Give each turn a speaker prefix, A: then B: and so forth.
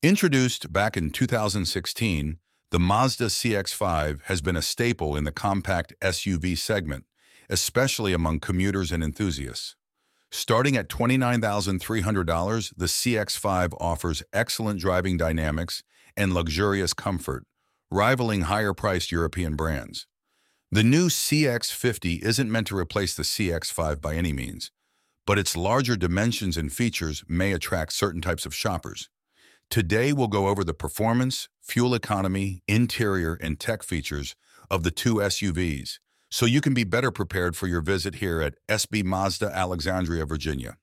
A: Introduced back in 2016, the Mazda CX-5 has been a staple in the compact SUV segment, especially among commuters and enthusiasts. Starting at $29,300, the CX-5 offers excellent driving dynamics and luxurious comfort, rivaling higher-priced European brands. The new CX-50 isn't meant to replace the CX-5 by any means, but its larger dimensions and features may attract certain types of shoppers. Today, we'll go over the performance, fuel economy, interior, and tech features of the two SUVs, so you can be better prepared for your visit here at SB Mazda Alexandria, Virginia.